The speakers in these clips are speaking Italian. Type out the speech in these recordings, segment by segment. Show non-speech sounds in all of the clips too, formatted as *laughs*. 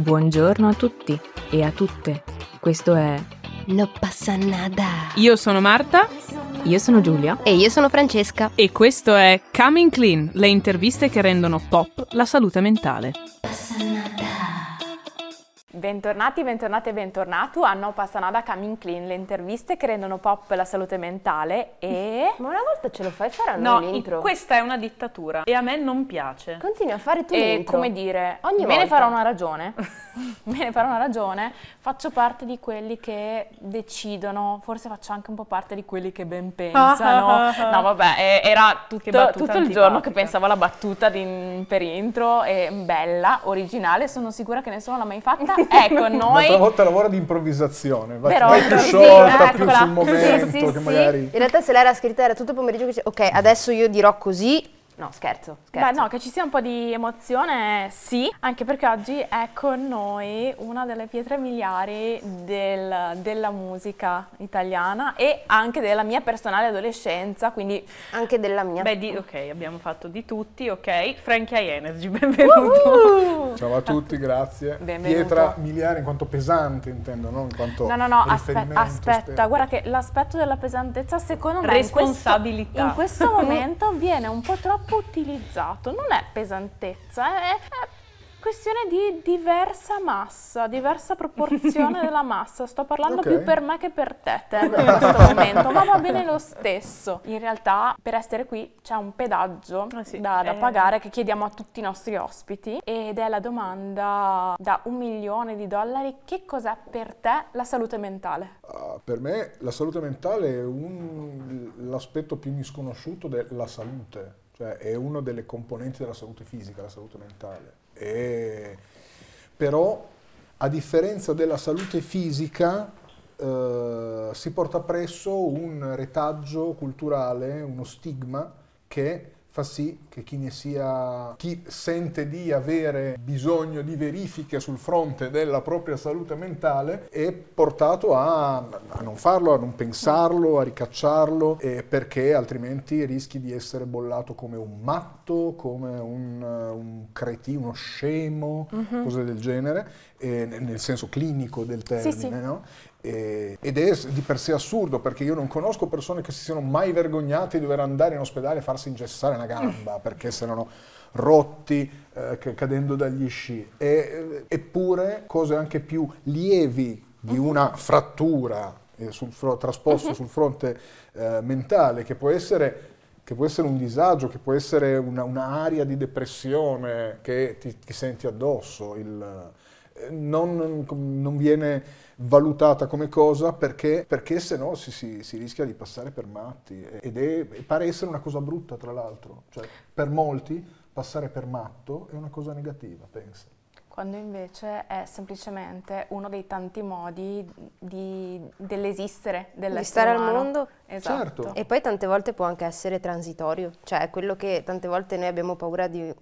Buongiorno a tutti e a tutte. Questo è No passa nada. Io sono Marta Io sono Giulia. E io sono Francesca. e questo è Coming Clean, le interviste che rendono pop la salute mentale. Bentornati, bentornati e bentornato a No Passa Nada Coming Clean, le interviste che rendono pop la salute mentale e... Ma una volta ce lo fai fare a No, noi l'intro? questa è una dittatura e a me non piace. Continui a fare tu e l'intro. come dire, Ogni me ne volta. farò una ragione, *laughs* me ne farò una ragione, faccio parte di quelli che decidono, forse faccio anche un po' parte di quelli che ben pensano. *laughs* no vabbè, era tutto, tutto il giorno che pensavo alla battuta di- per intro, e bella, originale, sono sicura che nessuno l'ha mai fatta. *laughs* Ecco, *laughs* noi... Un'altra volta lavora di improvvisazione, vai, Però, vai più sì, sciolta, più eccola. sul momento, Sì, sì, che magari... In realtà se lei era scritta era tutto il pomeriggio che dice ok, adesso io dirò così. No, scherzo, scherzo. Beh, no, che ci sia un po' di emozione, sì, anche perché oggi è con noi una delle pietre miliari del- della musica italiana e anche della mia personale adolescenza, quindi Anche della mia. Beh, di- ok, abbiamo fatto di tutti, ok. Frankie High Energy, *laughs* benvenuto. Ciao a tutti, grazie. Benvenuto. Pietra miliare in quanto pesante intendo, non in quanto No, no, no, aspetta, esterno. guarda che l'aspetto della pesantezza secondo me in questo- Responsabilità. in questo, *laughs* momento viene un po' troppo utilizzato. Non è pesantezza, è, è questione di diversa massa, diversa proporzione *laughs* della massa. Sto parlando Ok. più per me che per te, te in questo *laughs* momento, ma va bene lo stesso. In realtà per essere qui c'è un pedaggio Ah, sì. da, da Eh. pagare che chiediamo a tutti i nostri ospiti ed è la domanda da un milione di dollari che cos'è per te la salute mentale? Ah, per me la salute mentale è un- l'aspetto più misconosciuto della salute, cioè è una delle componenti della salute fisica, la salute mentale. E- però a differenza della salute fisica eh, si porta presso un retaggio culturale, uno stigma che fa sì che chi ne sia chi sente di avere bisogno di verifiche sul fronte della propria salute mentale è portato a, a non farlo, a non pensarlo, a ricacciarlo eh, perché altrimenti rischi di essere bollato come un matto, come un, un cretino, uno scemo, cose del genere, eh, nel senso clinico del termine, sì. no? E- ed è di per sé assurdo perché io non conosco persone che si siano mai vergognate di dover andare in ospedale e farsi ingessare una gamba perché si erano rotti eh, ca- cadendo dagli sci. E, eh, eppure cose anche più lievi di una frattura eh, sul fro- trasposto sul fronte eh, mentale che può essere che può essere un disagio, che può essere una, un'area di depressione che ti, ti senti addosso, il- non, non viene valutata come cosa perché, perché se no si, si- si rischia di passare per matti ed è, pare essere una cosa brutta tra l'altro, cioè per molti passare per matto è una cosa negativa, pensa. Quando invece è semplicemente uno dei tanti modi di, dell'esistere dell'essere Di stare al umano. mondo. Esatto. Certo. E poi tante volte può anche essere transitorio, cioè è quello che tante volte noi abbiamo paura di,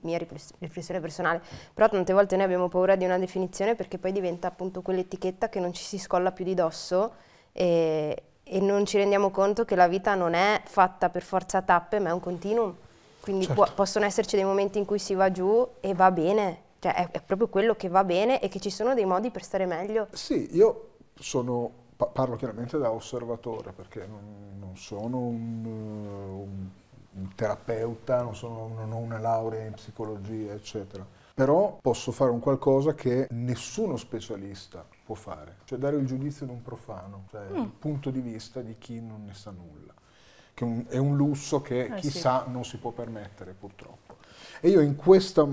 mia rifless- riflessione personale, però tante volte noi abbiamo paura di una definizione perché poi diventa appunto quell'etichetta che non ci si scolla più di dosso e, e non ci rendiamo conto che la vita non è fatta per forza a tappe ma è un continuum, quindi Certo. può- possono esserci dei momenti in cui si va giù e va bene, cioè è, è proprio quello che va bene e che ci sono dei modi per stare meglio. Sì, io sono, pa- parlo chiaramente da osservatore perché non, non sono un, un- un terapeuta, non, sono- non ho una laurea in psicologia, eccetera. Però posso fare un qualcosa che nessuno specialista può fare, cioè dare il giudizio di un profano, cioè il punto di vista di chi non ne sa nulla, che un- è un lusso che Eh chi sì. sa non si può permettere purtroppo. E io in, questa-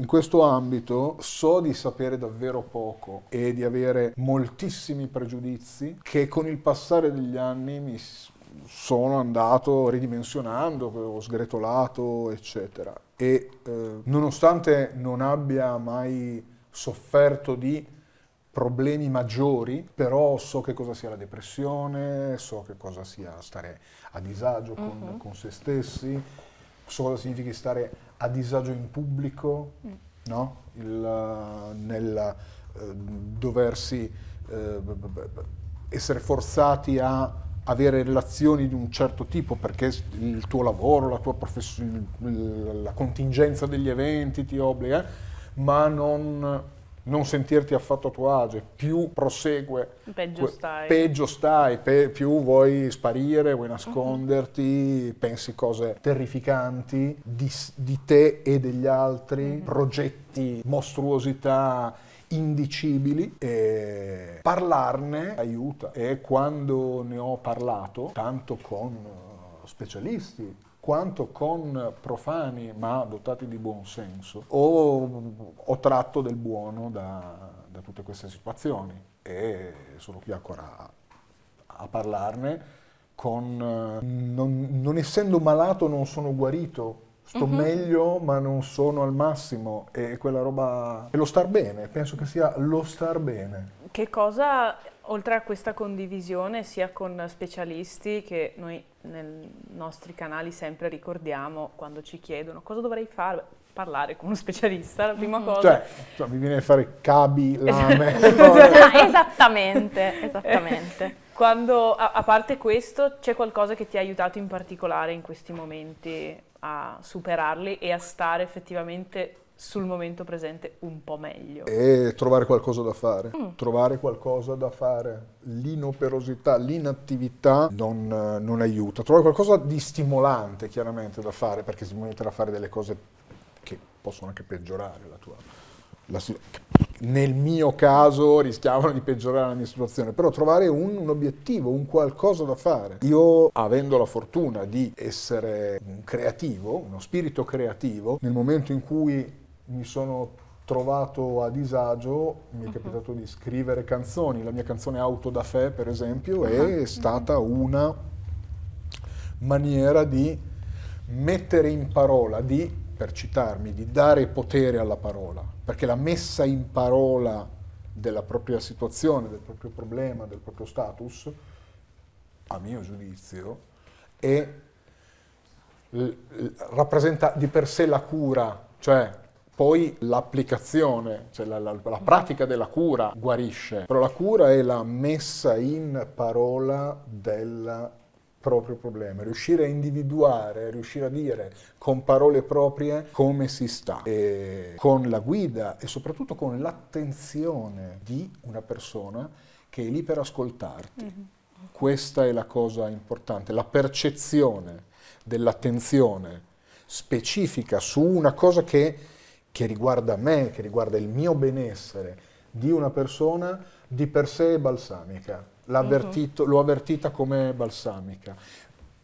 in questo ambito so di sapere davvero poco e di avere moltissimi pregiudizi che con il passare degli anni mi sono andato ridimensionando, ho sgretolato, eccetera. E eh, nonostante non abbia mai sofferto di problemi maggiori, però so che cosa sia la depressione, so che cosa sia stare a disagio con, con se stessi, so cosa significhi stare a disagio in pubblico, no? Il, eh, nel eh, doversi eh, essere forzati a avere relazioni di un certo tipo perché il tuo lavoro, la tua professione, la contingenza degli eventi ti obbliga, ma non non sentirti affatto a tuo agio, più prosegue, Peggio stai. peggio stai, pe- più vuoi sparire, vuoi nasconderti, pensi cose terrificanti di, di te e degli altri, progetti, mostruosità indicibili e parlarne aiuta e quando ne ho parlato tanto con eh, specialisti quanto con profani ma dotati di buon senso ho, ho tratto del buono da, da tutte queste situazioni. E sono qui ancora a, a parlarne con non, non essendo malato non sono guarito. Sto meglio ma non sono al massimo. E quella roba è lo star bene penso che sia lo star bene. Che cosa, oltre a questa condivisione sia con specialisti che noi nei nostri canali sempre ricordiamo quando ci chiedono cosa dovrei fare, parlare con uno specialista, la prima cosa. cioè, cioè, mi viene a fare cabi *laughs* lame *laughs* Ah, esattamente, *laughs* esattamente. Quando, a, a parte questo, c'è qualcosa che ti ha aiutato in particolare in questi momenti a superarli e a stare effettivamente sul momento presente un po' meglio? e trovare qualcosa da fare, trovare qualcosa da fare. L'inoperosità, l'inattività non, eh, non aiuta. Trovare qualcosa di stimolante, chiaramente, da fare, perché si mettere a fare delle cose che possono anche peggiorare la tua... la nel mio caso rischiavano di peggiorare la mia situazione, però trovare un, un obiettivo, un qualcosa da fare. Io, avendo la fortuna di essere un creativo, uno spirito creativo, nel momento in cui mi sono trovato a disagio, mi è capitato di scrivere canzoni. La mia canzone Auto da Fè, per esempio, è stata una maniera di mettere in parola, di, per citarmi, di dare potere alla parola, perché la messa in parola della propria situazione, del proprio problema, del proprio status, a mio giudizio, è, rappresenta di per sé la cura, cioè poi l'applicazione, cioè la, la- la pratica della cura guarisce, però la cura è la messa in parola del proprio problema, riuscire a individuare, riuscire a dire con parole proprie come si sta, e con la guida e soprattutto con l'attenzione di una persona che è lì per ascoltarti. Questa è la cosa importante, la percezione dell'attenzione specifica su una cosa che, che riguarda me, che riguarda il mio benessere di una persona, di per sé è balsamica. L'ha avvertito- L'ho avvertita come balsamica.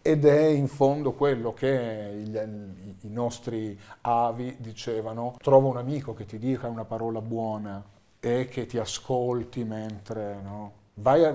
Ed è in fondo quello che gli- i, nostri avi dicevano, trova un amico che ti dica una parola buona e che ti ascolti mentre... No? Vai a,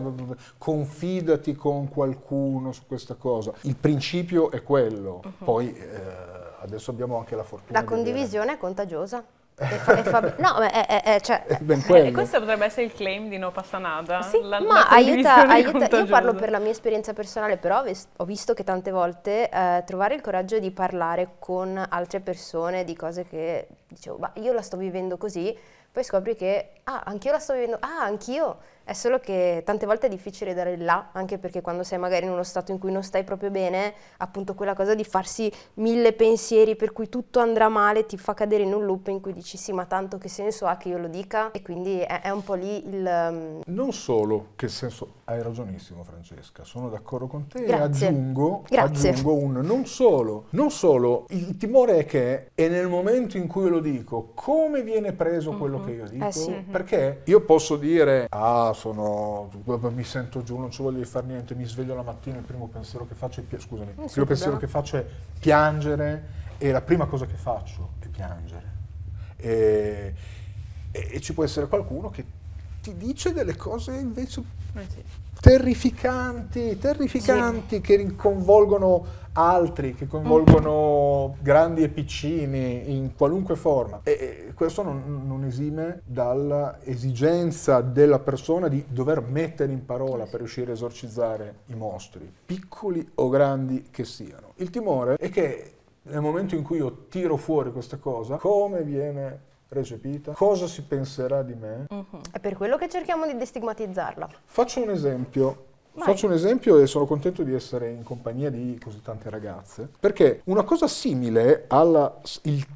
confidati con qualcuno su questa cosa. Il principio è quello. Poi eh, adesso abbiamo anche la fortuna La di avere- condivisione è contagiosa. E fa- e fa- no, ma è, è- è- cioè, E quello. questo potrebbe essere il claim di No Passa Nada? Sì, La- ma la aiuta, aiuta- io parlo per la mia esperienza personale, però ho visto che tante volte eh, trovare il coraggio di parlare con altre persone di cose che dicevo, ma io la sto vivendo così, poi scopri che, ah, anch'io la sto vivendo, ah, anch'io. È solo che tante volte è difficile dare il là, anche perché quando sei magari in uno stato in cui non stai proprio bene, appunto quella cosa di farsi mille pensieri per cui tutto andrà male ti fa cadere in un loop in cui dici sì, ma tanto che senso ha che io lo dica? E quindi è, è un po' lì il... um, Non solo, che senso, hai ragionissimo Francesca, sono d'accordo con te Grazie. e aggiungo, Grazie. aggiungo un non solo, non solo, il timore è che è nel momento in cui io lo dico, come viene preso quello che io dico? Eh sì. Perché io posso dire, ah sono, mi sento giù, non ci voglio fare niente, mi sveglio la mattina, il primo pensiero che faccio è, scusami, il sì, primo pensiero che faccio è piangere e la prima cosa che faccio è piangere. E, e- e ci può essere qualcuno che ti dice delle cose invece Eh sì. terrificanti, terrificanti che rin- coinvolgono altri, che coinvolgono grandi e piccini in qualunque forma. E, e questo non, non esime dall'esigenza della persona di dover mettere in parola per riuscire a esorcizzare i mostri, piccoli o grandi che siano. Il timore è che nel momento in cui io tiro fuori questa cosa, come viene recepita, cosa si penserà di me, È per quello che cerchiamo di destigmatizzarla. Faccio un esempio. Faccio un esempio e sono contento di essere in compagnia di così tante ragazze, perché una cosa simile al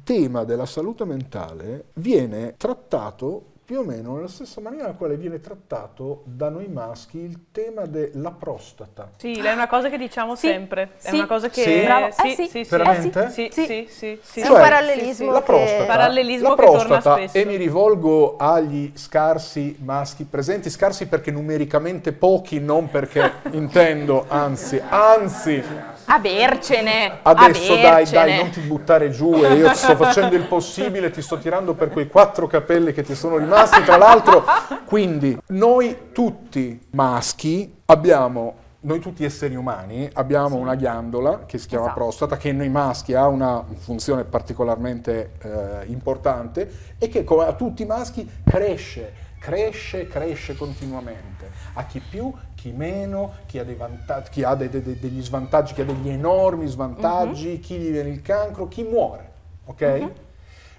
tema della salute mentale viene trattato più o meno nella stessa maniera nella quale viene trattato da noi maschi il tema della prostata. Sì, è una cosa che diciamo Sì, sempre. È sì. una cosa che... Sì? Bravo. Sì, Eh, sì. sì. Veramente? Sì, Sì. sì, sì, sì. È Cioè, un parallelismo La che- prostata, Parallelismo la che torna prostata spesso. e mi rivolgo agli scarsi maschi presenti, scarsi perché numericamente pochi, non perché *laughs* intendo, anzi, anzi, Avercene! adesso dai, avercene. dai, non ti buttare giù e io ti sto facendo il possibile, ti sto tirando per quei quattro capelli che ti sono rimasti, tra l'altro, quindi noi tutti maschi abbiamo noi tutti esseri umani abbiamo una ghiandola che si chiama Esatto. prostata, che nei maschi ha una funzione particolarmente eh, importante e che come a tutti i maschi cresce, cresce, cresce continuamente. A chi più, chi meno, chi ha, dei vantaggi, chi ha de- de- de- degli svantaggi, chi ha degli enormi svantaggi, chi gli viene il cancro, chi muore, ok?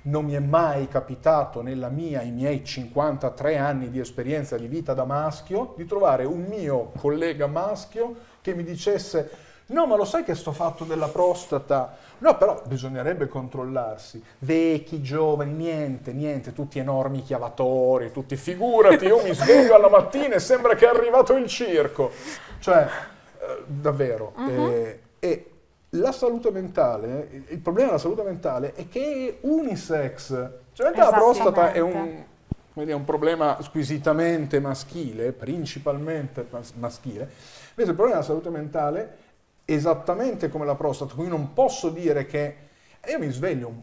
Non mi è mai capitato nella mia, i miei 53 anni di esperienza di vita da maschio, di trovare un mio collega maschio che mi dicesse no ma lo sai che sto fatto della prostata? No però bisognerebbe controllarsi. Vecchi, giovani, niente, niente, tutti enormi chiavatori, tutti figurati, io mi sveglio alla mattina e sembra che è arrivato il circo. Cioè, eh, davvero. eh, e la salute mentale, il- problema della salute mentale è che è unisex. Cioè, la prostata è un, come dire, un problema squisitamente maschile, principalmente mas- maschile, invece il problema della salute mentale, esattamente come la prostata, quindi non posso dire che io mi sveglio un-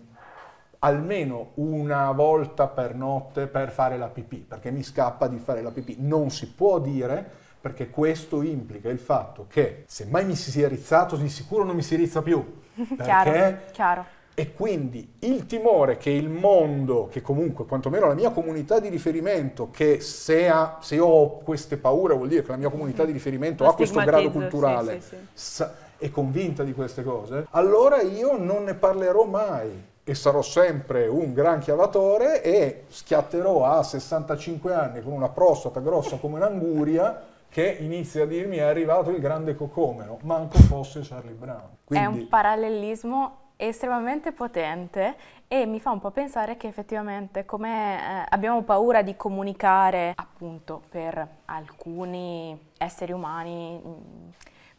almeno una volta per notte per fare la pipì, perché mi scappa di fare la pipì. Non si può dire perché questo implica il fatto che se mai mi si sia rizzato, di sicuro non mi si rizza più. *laughs* Chiaro, Perché chiaro. E quindi il timore che il mondo, che comunque quantomeno la mia comunità di riferimento, che se, ha- se io ho queste paure vuol dire che la mia comunità di riferimento Lo ha questo grado culturale, sì, sì, sì. è convinta di queste cose, allora io non ne parlerò mai e sarò sempre un gran chiavatore e schiatterò a 65 anni con una prostata grossa come un'anguria che inizia a dirmi è arrivato il grande cocomero, manco fosse Charlie Brown. È Quindi, un parallelismo estremamente potente e mi fa un po' pensare che effettivamente come eh, abbiamo paura di comunicare appunto per alcuni esseri umani mm,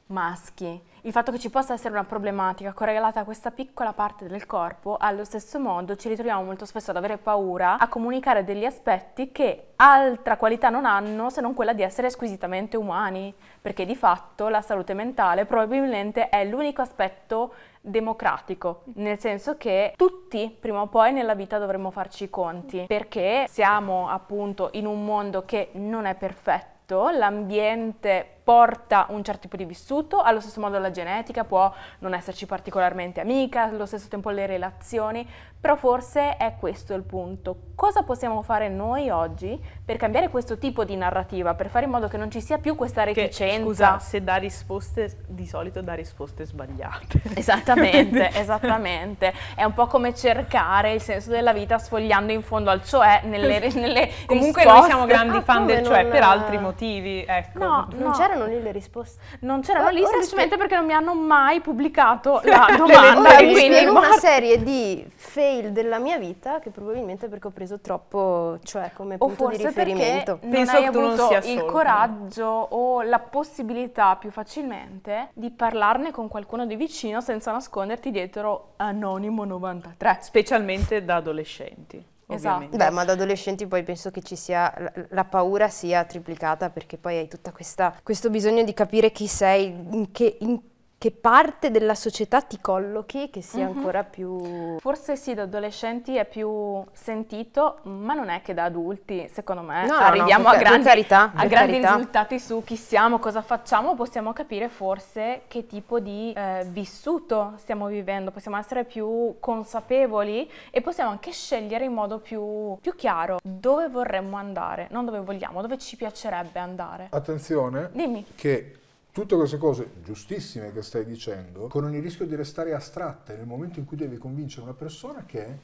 maschi, il fatto che ci possa essere una problematica correlata a questa piccola parte del corpo, allo stesso modo ci ritroviamo molto spesso ad avere paura a comunicare degli aspetti che altra qualità non hanno se non quella di essere squisitamente umani, perché di fatto la salute mentale probabilmente è l'unico aspetto democratico, nel senso che tutti prima o poi nella vita dovremmo farci i conti, perché siamo appunto in un mondo che non è perfetto, l'ambiente porta un certo tipo di vissuto, allo stesso modo la genetica può non esserci particolarmente amica, allo stesso tempo le relazioni, però forse è questo il punto. Cosa possiamo fare noi oggi per cambiare questo tipo di narrativa, per fare in modo che non ci sia più questa Che, reticenza? scusa, se dà risposte, di solito dà risposte sbagliate. *laughs* Esattamente, esattamente. È un po' come cercare il senso della vita sfogliando in fondo al cioè nelle, nelle Comunque risposte. noi siamo grandi Ah, fan del cioè non- per altri motivi, ecco. No, Non no. C'erano lì le risposte. Non c'erano lì semplicemente perché non mi hanno mai pubblicato la *laughs* domanda. Ora e quindi spiego una guarda- serie di fail della mia vita che probabilmente perché ho preso troppo, cioè come o punto di forse perché riferimento. non Penso hai non avuto sia il solo. coraggio o la possibilità più facilmente di parlarne con qualcuno di vicino senza nasconderti dietro Anonimo 93. Specialmente da adolescenti. Esatto. Beh, ma da adolescenti poi penso che ci sia la, paura sia triplicata perché poi hai questa questo bisogno di capire chi sei, in che, in che parte della società ti collochi che sia Mhm. ancora più Forse sì, da adolescenti è più sentito, ma non è che da adulti, secondo me, No, no, no, arriviamo per a ca- per grandi, carità, a grandi carità. risultati su chi siamo, cosa facciamo, possiamo capire forse che tipo di eh, vissuto stiamo vivendo, possiamo essere più consapevoli e possiamo anche scegliere in modo più, più chiaro dove vorremmo andare, non dove vogliamo, dove ci piacerebbe andare. attenzione, Dimmi. che tutte queste cose giustissime che stai dicendo corrono il rischio di restare astratte nel momento in cui devi convincere una persona che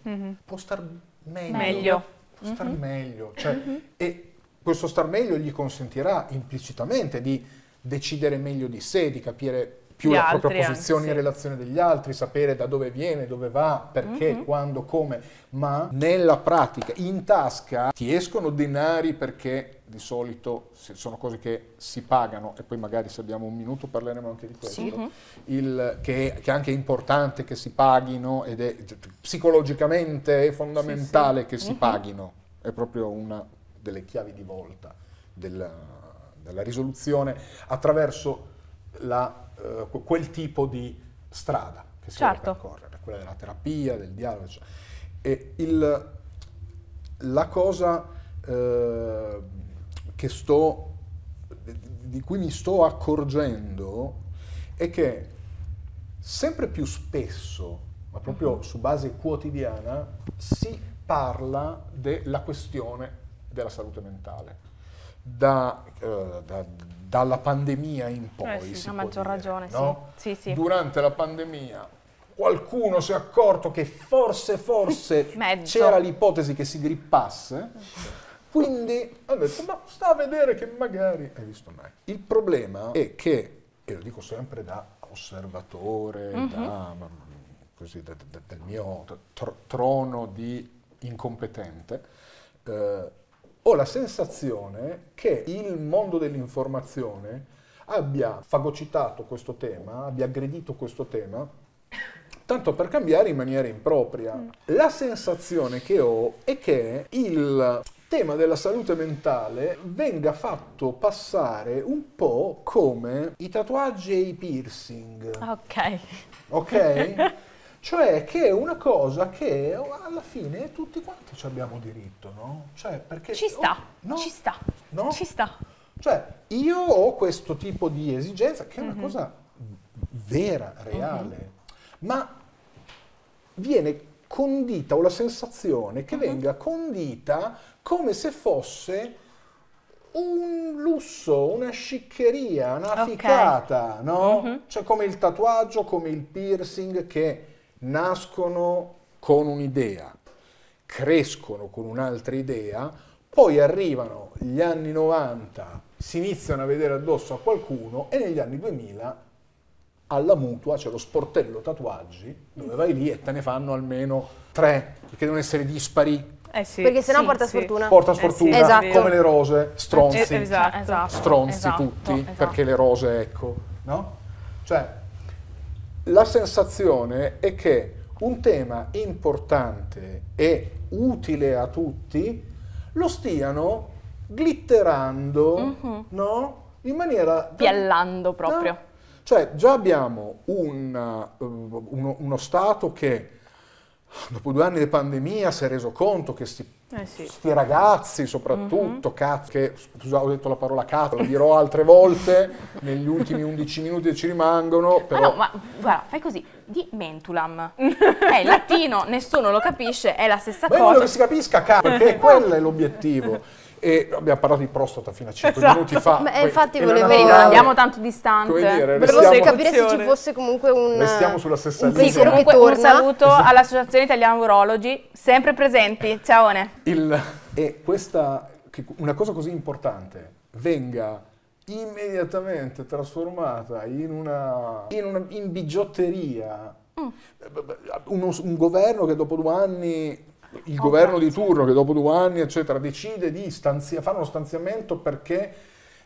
può star meglio. Meglio. Può star meglio. Cioè, E questo star meglio gli consentirà implicitamente di decidere meglio di sé, di capire più Gli la propria altri, posizione anzi. in relazione degli altri, sapere da dove viene, dove va, perché, Mhm. quando, come, ma nella pratica, in tasca, ti escono denari perché di solito sono cose che si pagano e poi magari se abbiamo un minuto parleremo anche di questo, il- che, che è anche importante che si paghino ed è psicologicamente è fondamentale che si paghino, è proprio una delle chiavi di volta della, della risoluzione attraverso la, que- quel tipo di strada che si Certo. deve percorrere, quella della terapia, del dialogo. eccetera. E il, la cosa che sto, di cui mi sto accorgendo è che sempre più spesso, ma proprio su base quotidiana, si parla della questione della salute mentale. Da, eh, da- dalla pandemia in poi. Eh sì, a maggior dire, ragione, sì. no? Sì, sì. Durante la pandemia qualcuno si è accorto che forse, forse *laughs* c'era l'ipotesi che si grippasse, quindi ha detto, ma sta a vedere che magari hai visto mai. Il problema è che, e lo dico sempre da osservatore, Mhm. da, così, da- da- dal mio tr- trono di incompetente, eh, ho la sensazione che il mondo dell'informazione abbia fagocitato questo tema, abbia aggredito questo tema, tanto per cambiare in maniera impropria. La sensazione che ho è che il tema della salute mentale venga fatto passare un po' come i tatuaggi e i piercing. Ok. Ok? *laughs* cioè che è una cosa che alla fine tutti quanti ci abbiamo diritto, no? Cioè, perché Ci sta, oh, no, ci sta, no? ci sta. Cioè, io ho questo tipo di esigenza che è Mhm. una cosa vera, reale, ma viene condita, ho la sensazione Mhm. che venga condita come se fosse un lusso, una sciccheria, una Ok. ficata, no? Mhm. Cioè come il tatuaggio, come il piercing che nascono con un'idea, crescono con un'altra idea, poi arrivano gli anni 90, si iniziano a vedere addosso a qualcuno e negli anni 2000 alla mutua c'è lo sportello tatuaggi dove vai lì e te ne fanno almeno tre, perché devono essere dispari, Eh sì. Perché sennò sì, porta sì. sfortuna. porta Eh sì, sfortuna, esatto. come le rose, stronzi, Eh, esatto. Esatto. stronzi esatto, tutti, esatto. perché le rose, ecco, no? Cioè, la sensazione è che un tema importante e utile a tutti lo stiano glitterando, Mhm. no? In maniera... Piallando proprio. No? Cioè, già abbiamo un, uh, uno, uno Stato che dopo due anni di pandemia si è reso conto che sti, Eh sì. sti ragazzi soprattutto, cazzo, che, scusa ho detto la parola cazzo, lo dirò altre volte, *laughs* negli ultimi 11 minuti che ci rimangono, Ah però... no, ma guarda, fai così, di mentulam. È latino, nessuno lo capisce, è la stessa Ma io voglio cosa. che si capisca cazzo, perché *laughs* quello è l'obiettivo. E abbiamo parlato di prostata fino a 5 Esatto. minuti fa. Ma, eh, poi- infatti volevo- no, non andiamo tanto distante. Dire, Volevo restiamo- capire se ci fosse comunque un... Restiamo sulla stessa un linea. Comunque un saluto all'Associazione Italiana Urologi, sempre presenti. Ciaone. il- e questa, che una cosa così importante venga immediatamente trasformata in una, in una in bigiotteria. Uno- un governo che dopo due anni, il governo di turno che dopo due anni, eccetera, decide di stanzia- fare uno stanziamento perché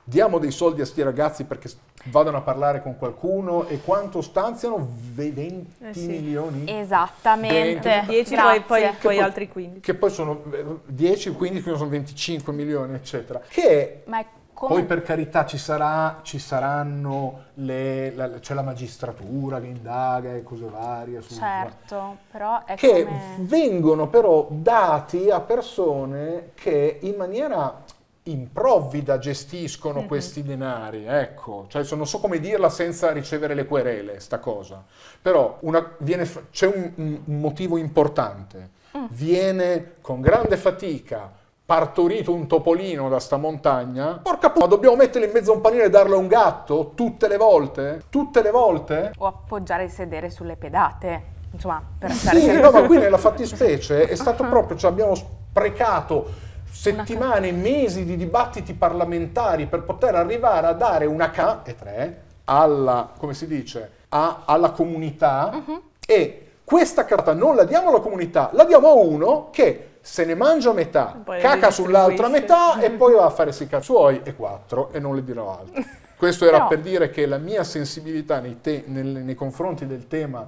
diamo dei soldi a sti ragazzi perché vadano a parlare con qualcuno e quanto stanziano? Ve- 20 Eh sì. milioni? Esattamente. Dentro. 10 poi, Grazie. poi, poi altri 15. che poi sono eh, 10, 15, quindi sono 25 milioni, eccetera. Che Ma è come... poi per carità ci, sarà, ci saranno le, la- c'è la magistratura che indaga e cose varie. su- Certo, però è Che come... vengono però dati a persone che in maniera improvvida gestiscono Mhm. questi denari, ecco, cioè non so come dirla senza ricevere le querele, sta cosa, però una- viene c'è un, un- un motivo importante, Mm. viene con grande fatica partorito un topolino da sta montagna, porca puttana, dobbiamo metterlo in mezzo a un panino e darlo a un gatto tutte le volte? Tutte le volte? O appoggiare il sedere sulle pedate, insomma, per stare Sì, no, ma qui nella fattispecie è stato proprio, cioè abbiamo sprecato settimane, mesi di dibattiti parlamentari per poter arrivare a dare una K e tre alla, come si dice, a- alla comunità e questa carta non la diamo alla comunità, la diamo a uno che se ne mangia metà, caca sull'altra metà e poi va a fare i cazzi suoi e quattro e non le dirò altro. *laughs* Questo era Però- per dire che la mia sensibilità nei, te- nel- nei confronti del tema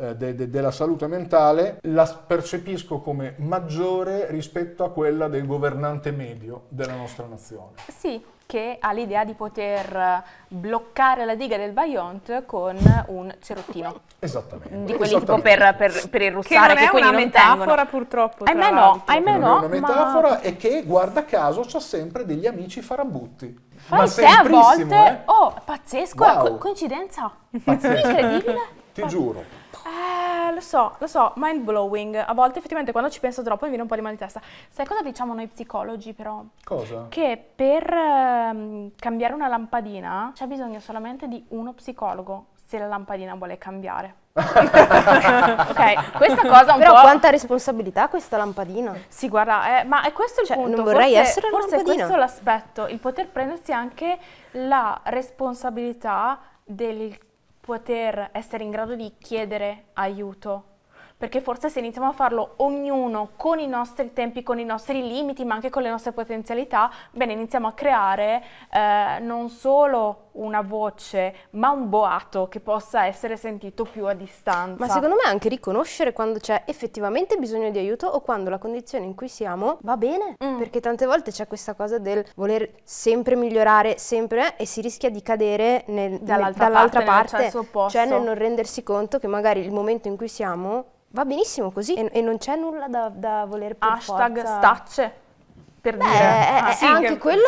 eh, de- de- della salute mentale la percepisco come maggiore rispetto a quella del governante medio della nostra nazione. Sì, che ha l'idea di poter eh, bloccare la diga del Vajont con un cerottino. Esattamente. Di quelli tipo Esattamente. per, per, per Che irrussare, non che, è quelli una non metafora tengono. purtroppo. Ahimè no, ahimè no, è una metafora e che guarda caso c'ha sempre degli amici farabutti. Fai te a volte, eh? oh, pazzesco, Wow. co- coincidenza, Pazzesco. incredibile. Ti giuro. Eh, lo so, lo so, mind blowing. A volte effettivamente quando ci penso troppo mi viene un po' di mal di testa. Sai cosa diciamo noi psicologi però? Cosa? Che per ehm, cambiare una lampadina c'è bisogno solamente di uno psicologo se la lampadina vuole cambiare. *laughs* ok, questa cosa un Però po'... quanta responsabilità ha questa lampadina? Sì, guarda, eh, ma è questo il Cioè, punto. non vorrei forse, essere una Forse è lampadina. questo l'aspetto, il poter prendersi anche la responsabilità del poter essere in grado di chiedere aiuto. Perché forse se iniziamo a farlo ognuno con i nostri tempi, con i nostri limiti, ma anche con le nostre potenzialità, bene, iniziamo a creare eh, non solo una voce, ma un boato che possa essere sentito più a distanza. Ma secondo me anche riconoscere quando c'è effettivamente bisogno di aiuto o quando la condizione in cui siamo va bene. Mm. Perché tante volte c'è questa cosa del voler sempre migliorare, sempre, e si rischia di cadere nel- nel- Dall'altra dall'altra parte, nel parte, senso opposto. cioè nel non rendersi conto che magari il momento in cui siamo va benissimo così e, e non c'è nulla da, da voler per Hashtag forza- stacce, per Beh, dire. è, Ah, è sì, anche che- quello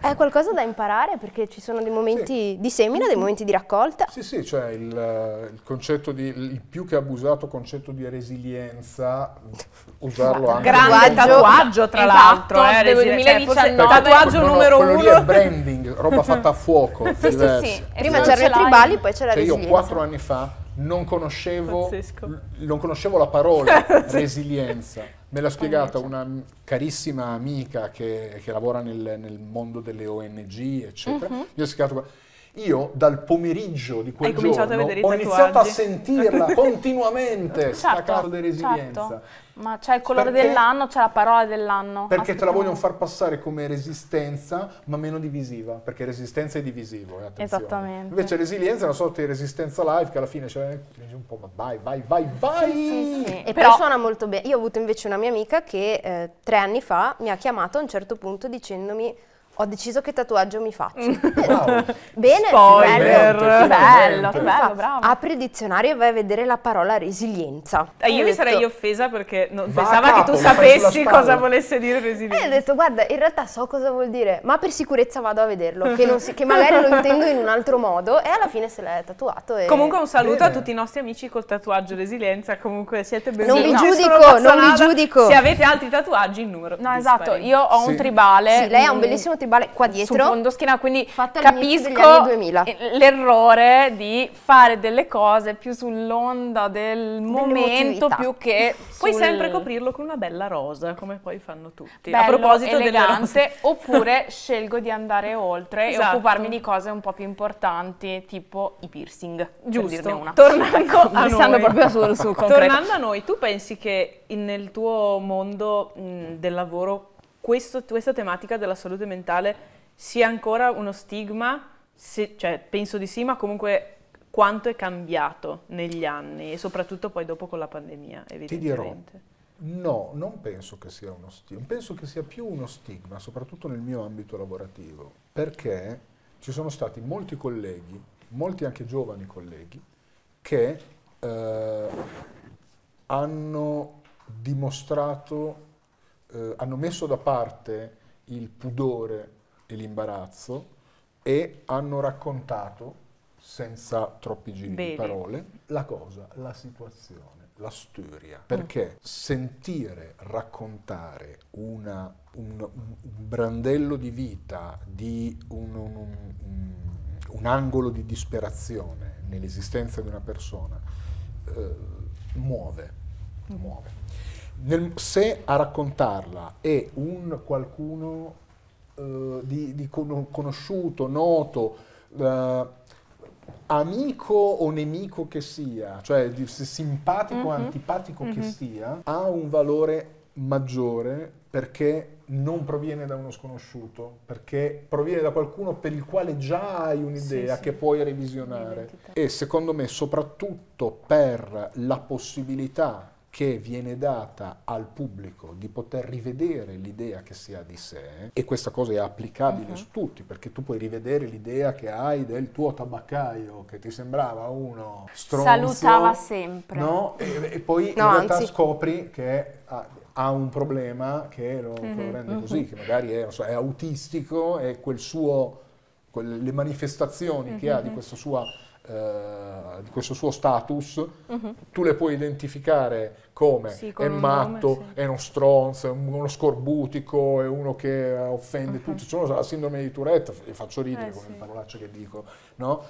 è qualcosa da imparare perché ci sono dei momenti di semina, dei momenti di raccolta. Sì, sì, cioè il, il concetto di, il più che abusato concetto di resilienza, usarlo anche Grande Tatuaggio. tatuaggio, tra Esatto, l'altro. Eh, del resili- cioè, forse 2019. tatuaggio No, no, numero quello lì uno. è *laughs* branding, roba fatta a fuoco, Sì, sì, sì. Prima c'erano ce i tribali, poi c'è la Cioè io resilienza. quattro anni fa non conoscevo, non conoscevo la parola *laughs* resilienza. Me l'ha spiegata una carissima amica che, che lavora nel, nel mondo delle ONG, eccetera. Mhm. Mi ha spiegato io dal pomeriggio di quel Hai cominciato a giorno ho iniziato a sentirla *laughs* continuamente, sta Certo, cazzo di resilienza. certo. Ma c'è il colore Perché- dell'anno, c'è la parola dell'anno. Perché te la vogliono far passare come resistenza, ma meno divisiva, perché resistenza è divisivo, eh. Esattamente. Invece resilienza è una sorta di resistenza live che alla fine c'è un po', ma vai, vai, vai, vai! Sì, sì. E Però- poi suona molto bene. Io ho avuto invece una mia amica che eh, tre anni fa mi ha chiamato a un certo punto dicendomi ho deciso che tatuaggio mi faccio. Wow. Bene, Spoiler. bello, bello, bello, Fa, bravo. Apri il dizionario e vai a vedere la parola resilienza. Eh, io Ho mi sarei offesa perché non- pensava capo, che tu sapessi cosa volesse dire E ho resilienza. detto, guarda, in realtà so cosa vuol dire, ma per sicurezza vado a vederlo, che, non si- che magari lo intendo in un altro modo, e alla fine se l'è tatuato. E... Comunque un saluto Bene. a tutti i nostri amici col tatuaggio resilienza, comunque siete Non benvenuti. vi Sono giudico, non vi giudico. Se avete altri tatuaggi, il numero. No, esatto, io ho un Sì. tribale. Sì, lei ha un mm, bellissimo tribale qua sul dietro. fondo schiena, quindi capisco degli anni 2000. l'errore di fare delle cose più sull'onda del momento più che Puoi sul- sempre coprirlo con una bella rosa, come poi fanno tutti. bello, a proposito delle rose. elegante, *laughs* oppure scelgo di andare oltre e Esatto. occuparmi di cose un po' più importanti, tipo i piercing. per dirne Giusto. una. *laughs* Tornando a noi. proprio sul, sul. Tornando a noi, tu pensi che in- nel tuo mondo mh, del lavoro questo- questa tematica della salute mentale sia ancora uno stigma? Se- cioè, penso di sì, ma comunque quanto è cambiato negli anni e soprattutto poi dopo con la pandemia, Ti dirò, evidentemente. no, non penso che sia uno stigma, penso che sia più uno stigma, soprattutto nel mio ambito lavorativo, perché ci sono stati molti colleghi, molti anche giovani colleghi, che eh, hanno dimostrato, eh, hanno messo da parte il pudore e l'imbarazzo e hanno raccontato, senza troppi giri Bene. di parole, la cosa, la situazione, la storia. Perché sentire raccontare una- un, un brandello di vita, di un, un- un- un angolo di disperazione nell'esistenza di una persona, eh, muove, muove. Nel- se a raccontarla è un qualcuno eh, di, di cono- conosciuto, noto, eh, amico o nemico che sia, cioè di- simpatico o antipatico che sia, ha un valore maggiore perché non proviene da uno sconosciuto, perché proviene da qualcuno per il quale già hai un'idea Sì, sì. che puoi revisionare. L'identità. E secondo me soprattutto per la possibilità che viene data al pubblico di poter rivedere l'idea che si ha di sé, e questa cosa è applicabile su tutti, perché tu puoi rivedere l'idea che hai del tuo tabaccaio, che ti sembrava uno stronzo, Salutava sempre. No? E, e poi No, in realtà anzi. scopri che ha, ha un problema che lo, che lo rende così, che magari è, so, è autistico e quel le manifestazioni che ha di, questa sua, di questo suo status, tu le puoi identificare come Sì, è matto, nome, sì. è uno stronzo, è un- uno scorbutico, è uno che offende tutti. Sono la sindrome di Tourette, e faccio ridere Eh, con sì. le parolacce che dico, no?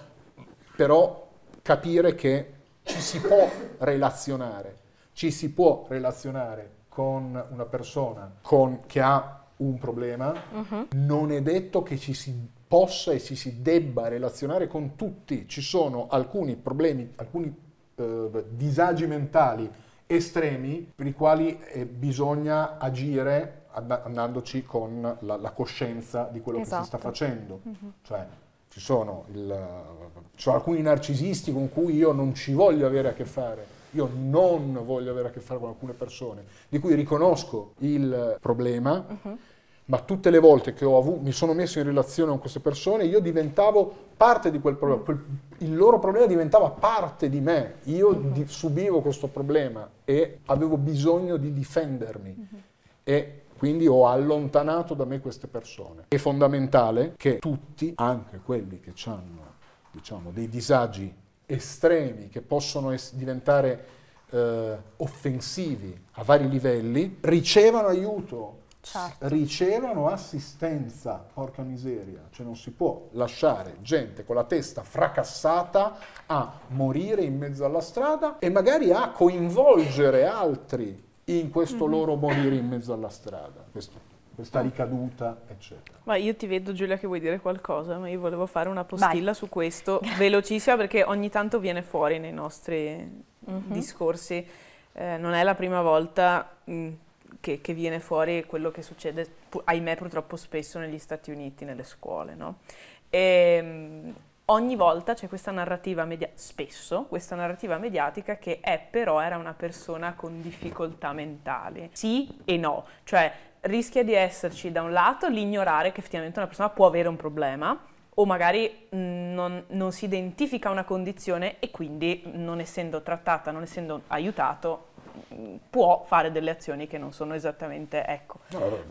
Però capire che ci si può relazionare, ci si può relazionare con una persona con- che ha un problema, non è detto che ci si possa e ci si debba relazionare con tutti. Ci sono alcuni problemi, alcuni eh, disagi mentali estremi per i quali eh, bisogna agire and- andandoci con la, la coscienza di quello che si sta Esatto. facendo. Cioè, ci sono, il- ci sono alcuni narcisisti con cui io non ci voglio avere a che fare. Io non voglio avere a che fare con alcune persone, di cui riconosco il problema, ma tutte le volte che ho avuto, mi sono messo in relazione con queste persone, io diventavo parte di quel problema, Quel- il loro problema diventava parte di me, io di- subivo questo problema e avevo bisogno di difendermi. E quindi ho allontanato da me queste persone. È fondamentale che tutti, anche quelli che hanno diciamo, dei disagi estremi che possono es- diventare eh, offensivi a vari livelli, ricevano aiuto, Certo. ricevano assistenza, porca miseria, cioè non si può lasciare gente con la testa fracassata a morire in mezzo alla strada e magari a coinvolgere altri in questo loro morire in mezzo alla strada, questo- questa ricaduta, eccetera. Ma io ti vedo Giulia che vuoi dire qualcosa, ma io volevo fare una postilla su questo, *laughs* velocissima perché ogni tanto viene fuori nei nostri discorsi. Eh, non è la prima volta mh, che, che viene fuori quello che succede, ahimè purtroppo spesso negli Stati Uniti, nelle scuole, no? E, mh, ogni volta c'è questa narrativa media- spesso questa narrativa mediatica che è però era una persona con difficoltà mentali. Sì e no, cioè rischia di esserci da un lato l'ignorare che effettivamente una persona può avere un problema o magari mh, non, non si identifica una condizione e quindi non essendo trattata, non essendo aiutato, mh, può fare delle azioni che non sono esattamente, ecco,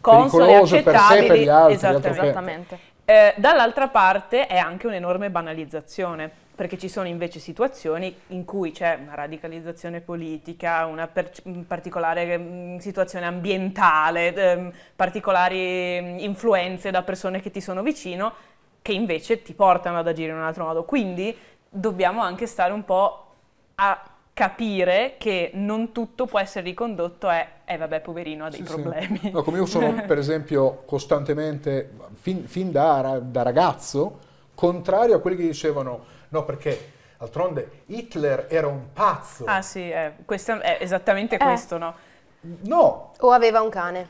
console, Pericolose per sé e per accettabili, gli altri. esattamente. altro che- Esattamente. Eh, dall'altra parte è anche un'enorme banalizzazione, perché ci sono invece situazioni in cui c'è una radicalizzazione politica, una per- particolare situazione ambientale, ehm, particolari influenze da persone che ti sono vicino, che invece ti portano ad agire in un altro modo. Quindi dobbiamo anche stare un po' a capire che non tutto può essere ricondotto a, eh vabbè, poverino ha dei Sì, sì. problemi. No, come io sono per esempio costantemente, fin, fin da, da ragazzo, contrario a quelli che dicevano no perché d'altronde Hitler era un pazzo. Ah sì, eh, questo è esattamente Eh. questo, no? No, O aveva un cane.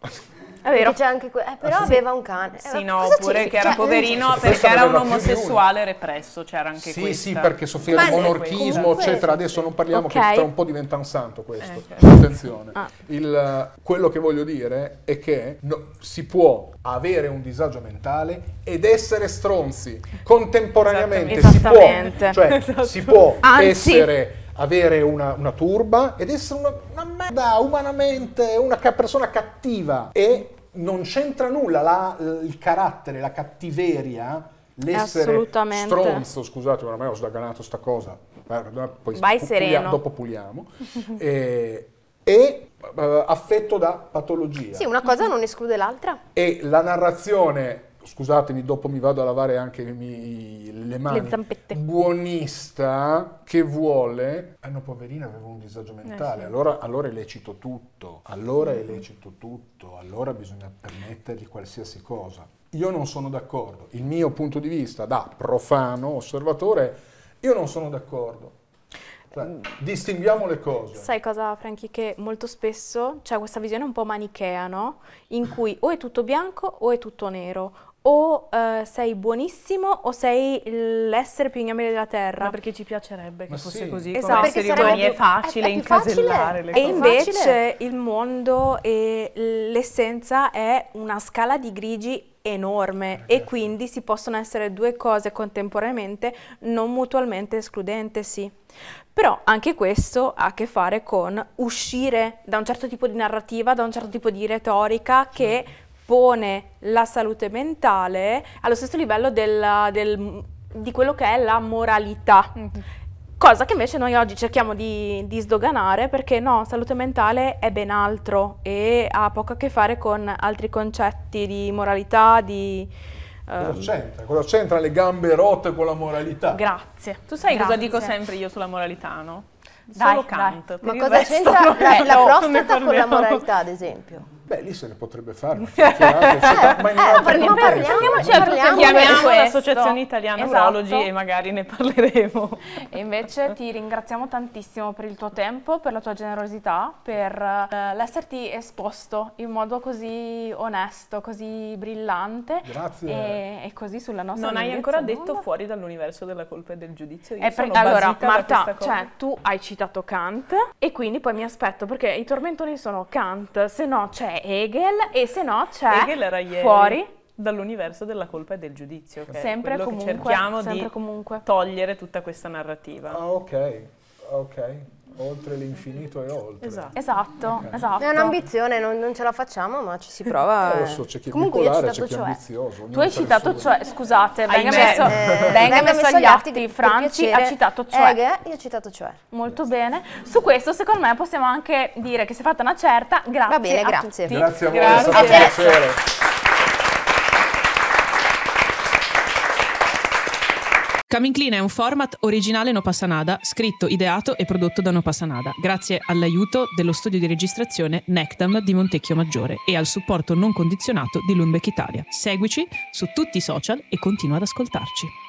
*laughs* È vero. C'è anche que- eh, però aveva un cane. Eh, Sì, ma no, cosa oppure c'è? che era Cioè, poverino perché era un più omosessuale represso, c'era anche sì, questa. sì, perché soffriva di monarchismo, comunque- eccetera. Adesso non parliamo Ok. che tra un po' diventa un santo questo. Eh, certo. Attenzione. Ah. Il, quello che voglio dire è che no- si può avere un disagio mentale ed essere stronzi contemporaneamente. Si può, Esattamente. cioè, Esatto. si può Anzi. essere avere una, una turba ed essere una, una merda umanamente, una ca- persona cattiva e non c'entra nulla la- il carattere, la cattiveria, l'essere stronzo, scusate, ormai ho sdaganato sta cosa, poi Vai pu- sereno. dopo puliamo, *laughs* e, e, eh, affetto da patologia. Sì, una cosa non esclude l'altra. E la narrazione scusatemi, dopo mi vado a lavare anche mi- le mani. Le zampette. Buonista che vuole. Eh no, poverina, avevo un disagio mentale. sì. Allora, allora è lecito tutto. Allora è lecito tutto. Allora bisogna permettergli qualsiasi cosa. Io non sono d'accordo. Il mio punto di vista da profano, osservatore, io non sono d'accordo. Cioè, distinguiamo le cose. Sai cosa, Franchi? Che molto spesso c'è questa visione un po' manichea, no? In cui o è tutto bianco o è tutto nero. O eh, sei buonissimo o sei l'essere più ignobile della terra. Ma perché ci piacerebbe che Ma fosse sì. così, Esatto. come Perché esseri sarebbe umani è più- facile è- è più facile. incasellare le E cose. invece facile. il mondo e l'essenza è una scala di grigi enorme e quindi si possono essere due cose contemporaneamente non mutualmente escludenti, sì. Però anche questo ha a che fare con uscire da un certo tipo di narrativa, da un certo tipo di retorica che pone la salute mentale allo stesso livello della- del- di quello che è la moralità. Cosa che invece noi oggi cerchiamo di, di sdoganare perché no, salute mentale è ben altro e ha poco a che fare con altri concetti di moralità, di... Cosa ehm, c'entra? Cosa c'entra le gambe rotte con la moralità? grazie. Tu sai cosa Grazie. dico sempre io sulla moralità, no? Dai, Solo Kant. dai. Ma cosa c'entra la, la prostata con la moralità, ad esempio? Beh, lì se ne potrebbe fare una *laughs* chiacchierata, eccetera, ma in Eh, parliamo- parliamoci a parliamo di Chiamiamo l'Associazione Italiana Esatto. Urologi e magari ne parleremo. E invece ti ringraziamo tantissimo per il tuo tempo, per la tua generosità, per eh, l'esserti esposto in modo così onesto, così brillante Grazie. e, e così sulla nostra Non hai ancora detto fuori dall'universo della colpa e del giudizio. Io Eh, per- sono allora, Marta, cioè, tu hai citato Kant e quindi poi mi aspetto perché i tormentoni sono Kant, se no c'è Hegel e se no c'è Hegel era ieri fuori dall'universo della colpa e del giudizio, che sempre è quello comunque, che cerchiamo sempre di comunque. togliere tutta questa narrativa. Ah, ok, ok. Oltre l'infinito e oltre. Esatto. Esatto, esatto. È un'ambizione, non, non ce la facciamo, ma ci si prova. Eh, lo so, c'è chi è Comunque citato c'è chi è cioè. ambizioso. Tu hai citato cioè, scusate, venga Ahimè. messo, Eh, venga messo agli atti, Franci piacere. ha citato cioè. Eghe, io ho citato cioè. Molto bene. Su questo, secondo me, possiamo anche dire che si è fatta una certa. Grazie. Va bene, a grazie. tutti. Grazie a voi, Grazie. è stato un piacere. Coming Clean è un format originale No Passanada, scritto, ideato e prodotto da No Passanada, grazie all'aiuto dello studio di registrazione Nectam di Montecchio Maggiore e al supporto non condizionato di Lundbeck Italia. Seguici su tutti i social e continua ad ascoltarci.